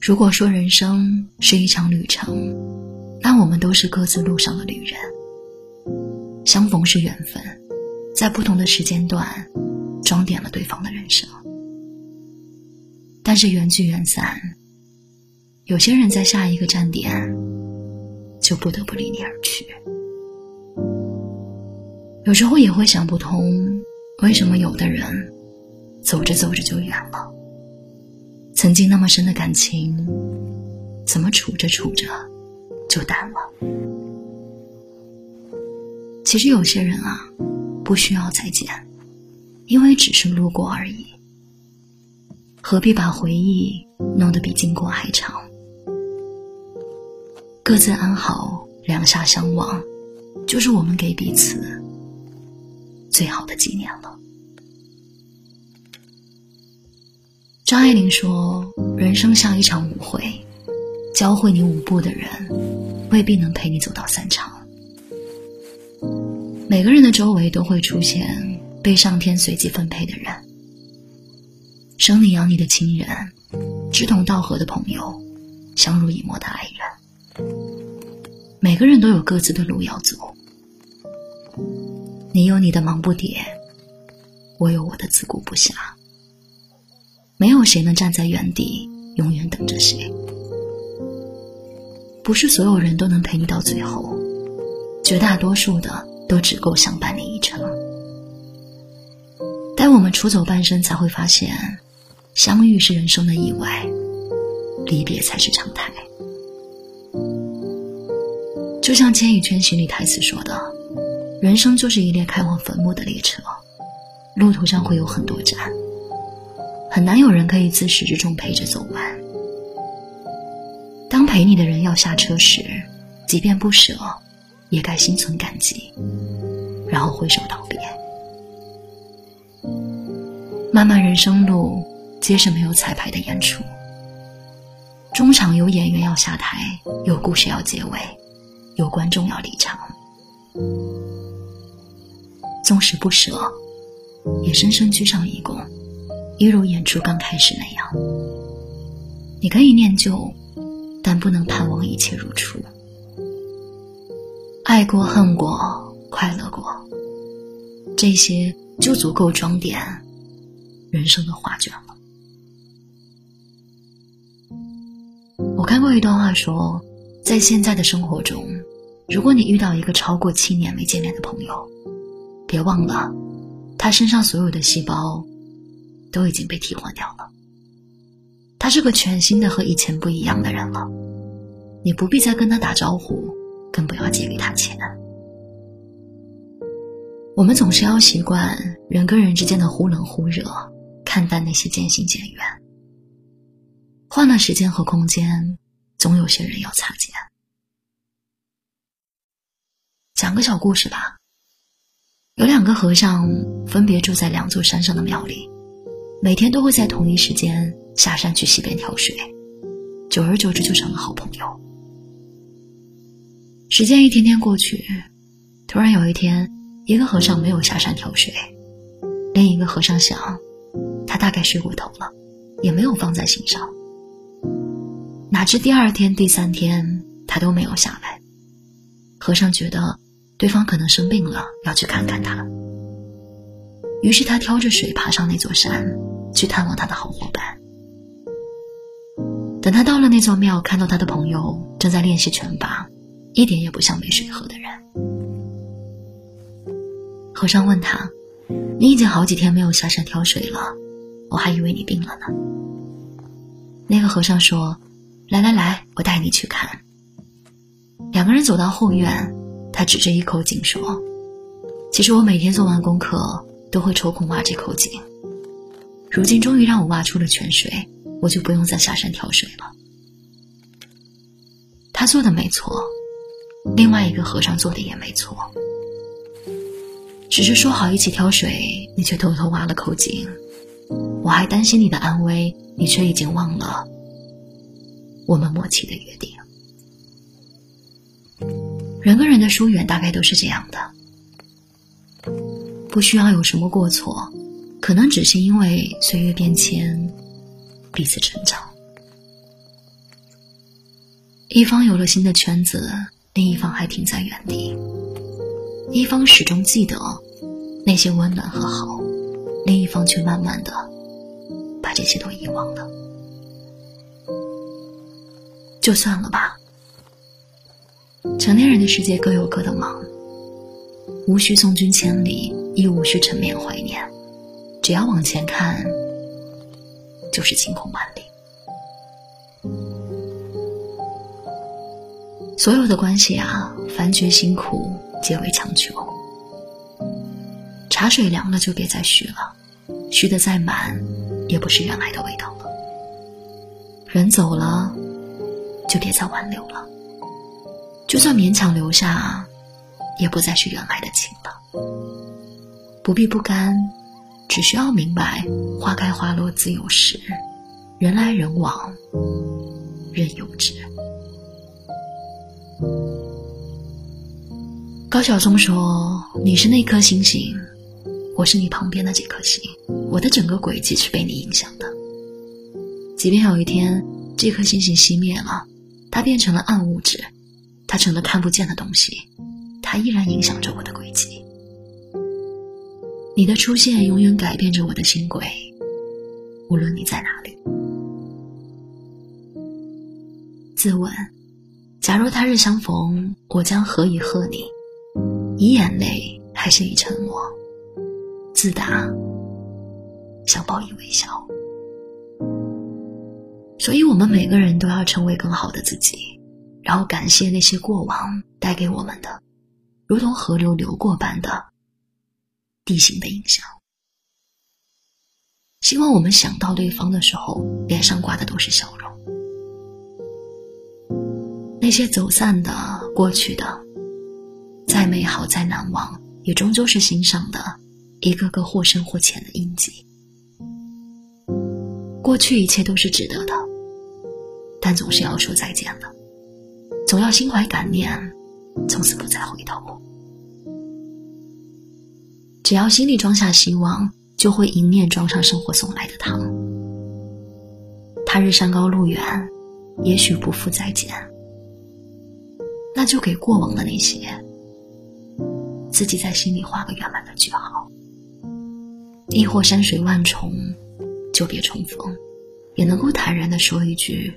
如果说人生是一场旅程，那我们都是各自路上的旅人。相逢是缘分，在不同的时间段，装点了对方的人生。但是缘聚缘散，有些人在下一个站点，就不得不离你而去。有时候也会想不通，为什么有的人走着走着就远了。曾经那么深的感情，怎么处着处着就淡了？其实有些人啊，不需要再见，因为只是路过而已。何必把回忆弄得比经过还长？各自安好，两下相望，就是我们给彼此最好的纪念了。张爱玲说：“人生像一场舞会，教会你舞步的人，未必能陪你走到散场。每个人的周围都会出现被上天随机分配的人，生你养你的亲人，志同道合的朋友，相濡以沫的爱人。每个人都有各自的路要走，你有你的忙不迭，我有我的自顾不暇。”没有谁能站在原地永远等着谁，不是所有人都能陪你到最后，绝大多数的都只够相伴你一程。待我们出走半生，才会发现，相遇是人生的意外，离别才是常态。就像《千与千寻》里台词说的：“人生就是一列开往坟墓的列车，路途上会有很多站。”很难有人可以自始至终陪着走完。当陪你的人要下车时，即便不舍，也该心存感激，然后挥手道别。漫漫人生路，皆是没有彩排的演出。中场有演员要下台，有故事要结尾，有观众要离场。纵使不舍，也深深鞠上一躬。一如演出刚开始那样，你可以念旧，但不能盼望一切如初。爱过、恨过、快乐过，这些就足够装点人生的画卷了。我看过一段话，说，在现在的生活中，如果你遇到一个超过七年没见面的朋友，别忘了，他身上所有的细胞。都已经被替换掉了。他是个全新的和以前不一样的人了，你不必再跟他打招呼，更不要借给他钱。我们总是要习惯人跟人之间的忽冷忽热，看淡那些渐行渐远。换了时间和空间，总有些人要擦肩。讲个小故事吧。有两个和尚分别住在两座山上的庙里。每天都会在同一时间下山去溪边挑水，久而久之就成了好朋友。时间一天天过去，突然有一天，一个和尚没有下山挑水，另一个和尚想，他大概睡过头了，也没有放在心上。哪知第二天、第三天他都没有下来，和尚觉得对方可能生病了，要去看看他。于是他挑着水爬上那座山，去探望他的好伙伴。等他到了那座庙，看到他的朋友正在练习拳法，一点也不像没水喝的人。和尚问他：“你已经好几天没有下山挑水了，我还以为你病了呢。”那个和尚说：“来来来，我带你去看。”两个人走到后院，他指着一口井说：“其实我每天做完功课。”都会抽空挖这口井。如今终于让我挖出了泉水，我就不用再下山挑水了。他做的没错，另外一个和尚做的也没错。只是说好一起挑水，你却偷偷挖了口井。我还担心你的安危，你却已经忘了我们默契的约定。人跟人的疏远，大概都是这样的。不需要有什么过错，可能只是因为岁月变迁，彼此成长。一方有了新的圈子，另一方还停在原地；一方始终记得那些温暖和好，另一方却慢慢的把这些都遗忘了。就算了吧，成年人的世界各有各的忙，无需送君千里，亦无需沉湎怀念，只要往前看，就是晴空万里。所有的关系啊，凡觉辛苦，皆为强求。茶水凉了就别再续了，续的再满，也不是原来的味道了。人走了，就别再挽留了。就算勉强留下，也不再是原来的情了。不必不甘，只需要明白，花开花落自有时，人来人往，任由之。高晓松说：“你是那颗星星，我是你旁边的这颗星。我的整个轨迹是被你影响的。即便有一天这颗星星熄灭了，它变成了暗物质，它成了看不见的东西，它依然影响着我的轨迹。你的出现永远改变着我的心轨，无论你在哪里。自问：假若他日相逢，我将何以贺你？”以眼泪还是以沉默？自答：想报以微笑。所以，我们每个人都要成为更好的自己，然后感谢那些过往带给我们的，如同河流流过般的地形的影响。希望我们想到对方的时候，脸上挂的都是笑容。那些走散的、过去的。再美好、再难忘，也终究是心上的一个个或深或浅的印记。过去一切都是值得的，但总是要说再见的，总要心怀感念，从此不再回头。只要心里装下希望，就会迎面装上生活送来的糖。他日山高路远，也许不复再见，那就给过往的那些。自己在心里画个圆满的句号，亦或山水万重，久别重逢，也能够坦然的说一句：